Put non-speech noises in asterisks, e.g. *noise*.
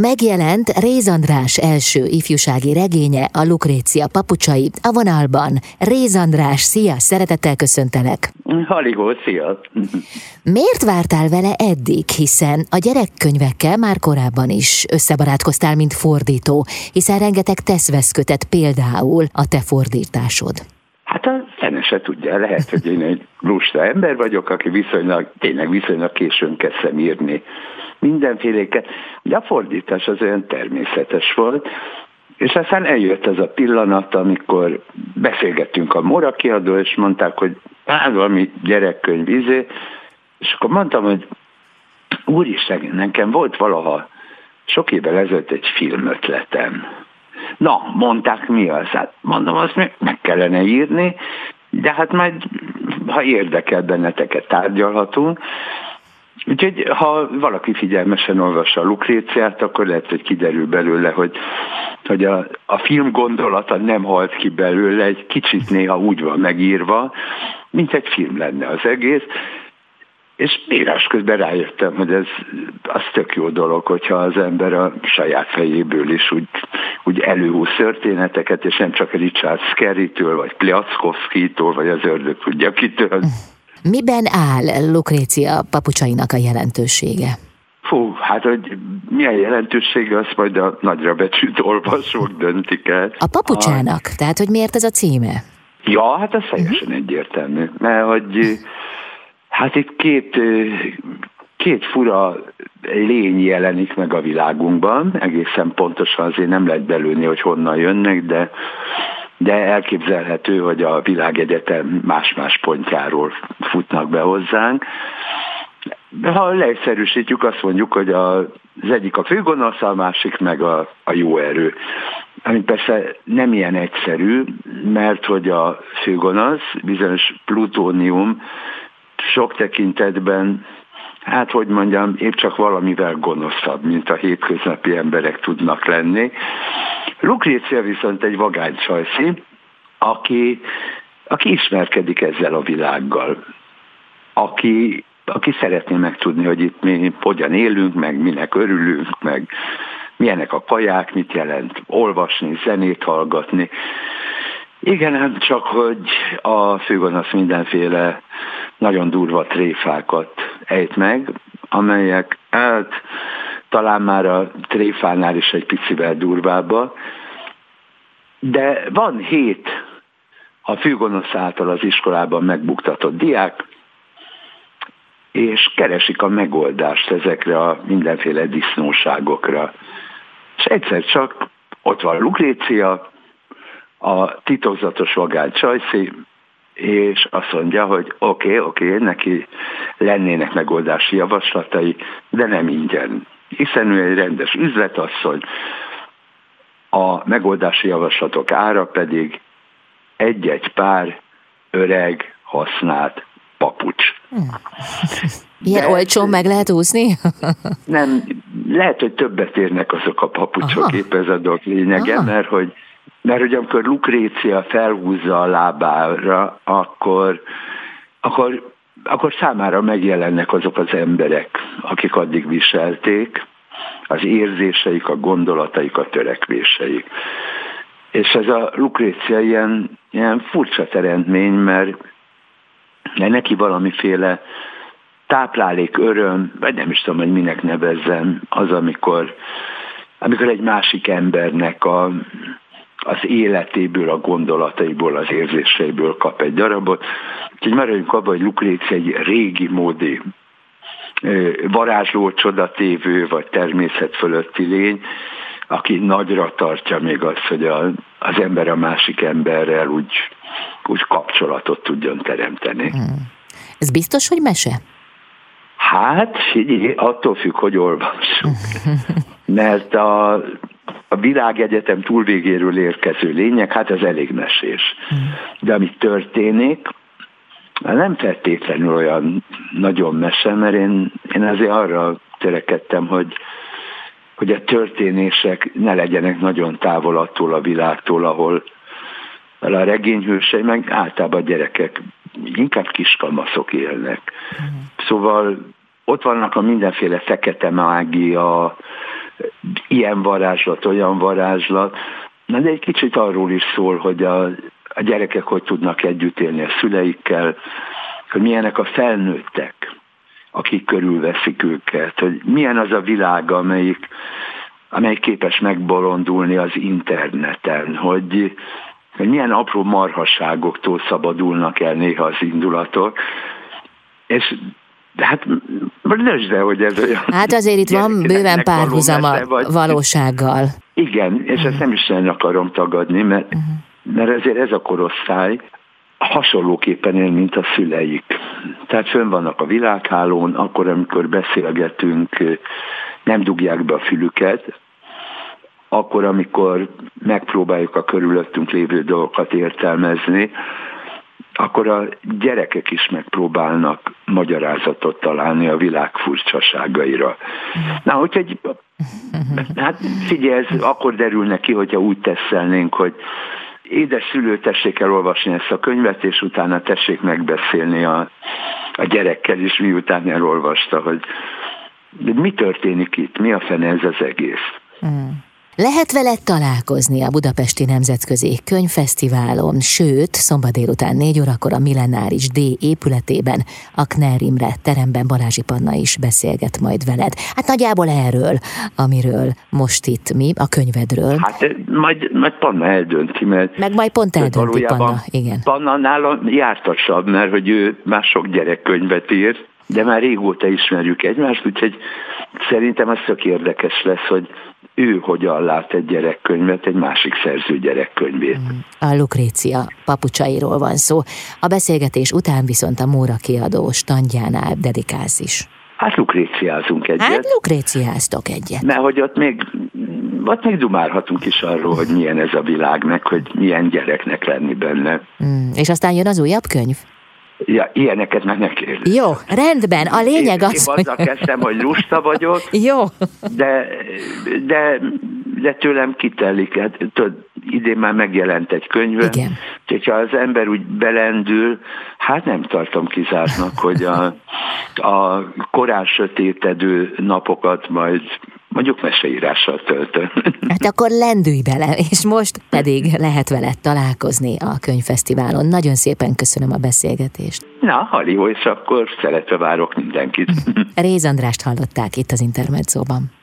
Megjelent Réz András első ifjúsági regénye, a Lukrécia papucsai, a vonalban. Réz András, szia, szeretettel köszöntelek. Haligó, szia. Miért vártál vele eddig, hiszen a gyerekkönyvekkel már korábban is összebarátkoztál, mint fordító, hiszen rengeteg teszveszkötet például a te fordításod. Hát a fene se tudja, lehet, hogy én egy lusta ember vagyok, aki viszonylag, tényleg viszonylag későn kezdtem írni mindenféléket. Ugye a fordítás az olyan természetes volt, és aztán eljött ez a pillanat, amikor beszélgettünk a Mora kiadó, és mondták, hogy hát valami gyerekkönyv izé, és akkor mondtam, hogy úristen, nekem volt valaha sok évvel ezelőtt egy filmötletem. Na, mondták mi az? Hát mondom, azt meg kellene írni, de hát majd, ha érdekel benneteket, tárgyalhatunk. Úgyhogy ha valaki figyelmesen olvassa a Lukréciát, akkor lehet, hogy kiderül belőle, hogy, hogy a, a film gondolata nem halt ki belőle, egy kicsit néha úgy van megírva, mint egy film lenne az egész. És írás közben rájöttem, hogy ez az tök jó dolog, hogyha az ember a saját fejéből is úgy, úgy előhúz történeteket, és nem csak Richard Skerry-től, vagy Pliackovszki-tól, vagy az ördög tudja kitől. Miben áll Lukrécia papucsainak a jelentősége? Fú, hát hogy milyen jelentősége, azt majd a nagyra becsült olvasók döntik el. A papucsának? A... Tehát, hogy miért ez a címe? Ja, hát ez teljesen uh-huh. egyértelmű. Mert hogy hát itt két, két fura lény jelenik meg a világunkban, egészen pontosan azért nem lehet belőni, hogy honnan jönnek, de de elképzelhető, hogy a világegyetem más-más pontjáról futnak be hozzánk. Ha leegyszerűsítjük, azt mondjuk, hogy a, az egyik a főgonosz, a másik meg a, a jó erő. Ami persze nem ilyen egyszerű, mert hogy a főgonosz bizonyos plutónium sok tekintetben hát hogy mondjam, épp csak valamivel gonoszabb, mint a hétköznapi emberek tudnak lenni. Lukrécia viszont egy vagány csajszi, aki, aki ismerkedik ezzel a világgal, aki, aki szeretné megtudni, hogy itt mi hogyan élünk, meg minek örülünk, meg milyenek a kaják, mit jelent olvasni, zenét hallgatni. Igen, hát csak, hogy a főgonosz mindenféle nagyon durva tréfákat ejt meg, amelyek hát talán már a tréfánál is egy picivel durvább, de van hét a főgonosz által az iskolában megbuktatott diák, és keresik a megoldást ezekre a mindenféle disznóságokra. És egyszer csak ott van Lukrécia, a titokzatos vagány Csajci, és azt mondja, hogy oké, okay, oké, okay, neki lennének megoldási javaslatai, de nem ingyen. Hiszen ő egy rendes üzletasszony, a megoldási javaslatok ára pedig egy-egy pár öreg, használt papucs. Ilyen De olcsón meg lehet úszni? nem, lehet, hogy többet érnek azok a papucsok, Aha. épp ez a dolog lényege, Aha. mert hogy mert hogy amikor Lukrécia felhúzza a lábára, akkor, akkor, akkor számára megjelennek azok az emberek, akik addig viselték, az érzéseik, a gondolataik, a törekvéseik. És ez a Lukrécia ilyen, ilyen furcsa teremtmény, mert neki valamiféle táplálék, öröm, vagy nem is tudom, hogy minek nevezzem, az, amikor, amikor egy másik embernek a, az életéből, a gondolataiból, az érzéseiből kap egy darabot. Úgyhogy maradjunk abban, hogy Lukrécia egy régi módi varázsló, csodatévő vagy természet fölötti lény, aki nagyra tartja még azt, hogy a, az ember a másik emberrel úgy, úgy kapcsolatot tudjon teremteni. Hmm. Ez biztos, hogy mese? Hát, attól függ, hogy olvassuk. *laughs* Mert a, a világegyetem túlvégéről érkező lények, hát ez elég mesés. De ami történik, nem feltétlenül olyan nagyon mese, mert én, én azért arra törekedtem, hogy, hogy a történések ne legyenek nagyon távol attól a világtól, ahol a regényhősei, meg általában a gyerekek inkább kiskamaszok élnek. Mm. Szóval ott vannak a mindenféle fekete mágia, ilyen varázslat, olyan varázslat, Na de egy kicsit arról is szól, hogy a, a gyerekek hogy tudnak együtt élni a szüleikkel, hogy milyenek a felnőttek, akik körülveszik őket, hogy milyen az a világ, amelyik, amelyik képes megbolondulni az interneten, hogy, hogy milyen apró marhaságoktól szabadulnak el néha az indulatok, és de hát lősd hogy ez olyan... Hát azért itt van bőven párhuzama valósággal. Igen, és ezt nem is nem akarom tagadni, mert, uh-huh. mert ezért ez a korosztály hasonlóképpen él, mint a szüleik. Tehát fönn vannak a világhálón, akkor, amikor beszélgetünk, nem dugják be a fülüket, akkor, amikor megpróbáljuk a körülöttünk lévő dolgokat értelmezni, akkor a gyerekek is megpróbálnak magyarázatot találni a világ furcsaságaira. Na, úgyhogy hát figyelj, ez akkor derül neki, hogyha úgy teszelnénk, hogy édes szülő, tessék elolvasni ezt a könyvet, és utána tessék megbeszélni a, a gyerekkel is, miután elolvasta, hogy de mi történik itt, mi a fene ez az egész. Mm. Lehet vele találkozni a Budapesti Nemzetközi Könyvfesztiválon, sőt, szombat délután 4 órakor a Millenáris D épületében a Kner Imre teremben Balázsi Panna is beszélget majd veled. Hát nagyjából erről, amiről most itt mi, a könyvedről. Hát majd, majd Panna eldönti, mert... Meg majd pont eldönti Panna, igen. Panna nálam jártasabb, mert hogy ő már sok gyerekkönyvet írt, de már régóta ismerjük egymást, úgyhogy szerintem az tök érdekes lesz, hogy ő hogyan lát egy gyerekkönyvet, egy másik szerző gyerekkönyvét. Mm. A Lukrécia papucsairól van szó. A beszélgetés után viszont a Móra kiadó standjánál dedikálsz is. Hát lukréciázunk egyet. Hát lukréciáztok egyet. Mert hogy ott még, ott még dumálhatunk is arról, hogy milyen ez a világ, meg hogy milyen gyereknek lenni benne. Mm, és aztán jön az újabb könyv? Ja, ilyeneket meg ne kérdezni. Jó, rendben. A lényeg én, az, én azzal kezdtem, hogy lusta vagyok. *laughs* Jó. De, de, de tőlem kitelik. Hát, tudod, idén már megjelent egy könyv. Igen. Hogyha az ember úgy belendül, hát nem tartom kizártnak, hogy a, a korán sötétedő napokat majd mondjuk meseírással töltöm. *laughs* Hát akkor lendülj bele, és most pedig lehet veled találkozni a könyvfesztiválon. Nagyon szépen köszönöm a beszélgetést. Na, halló, és akkor szeretve várok mindenkit. Réz Andrást hallották itt az Intermedzóban.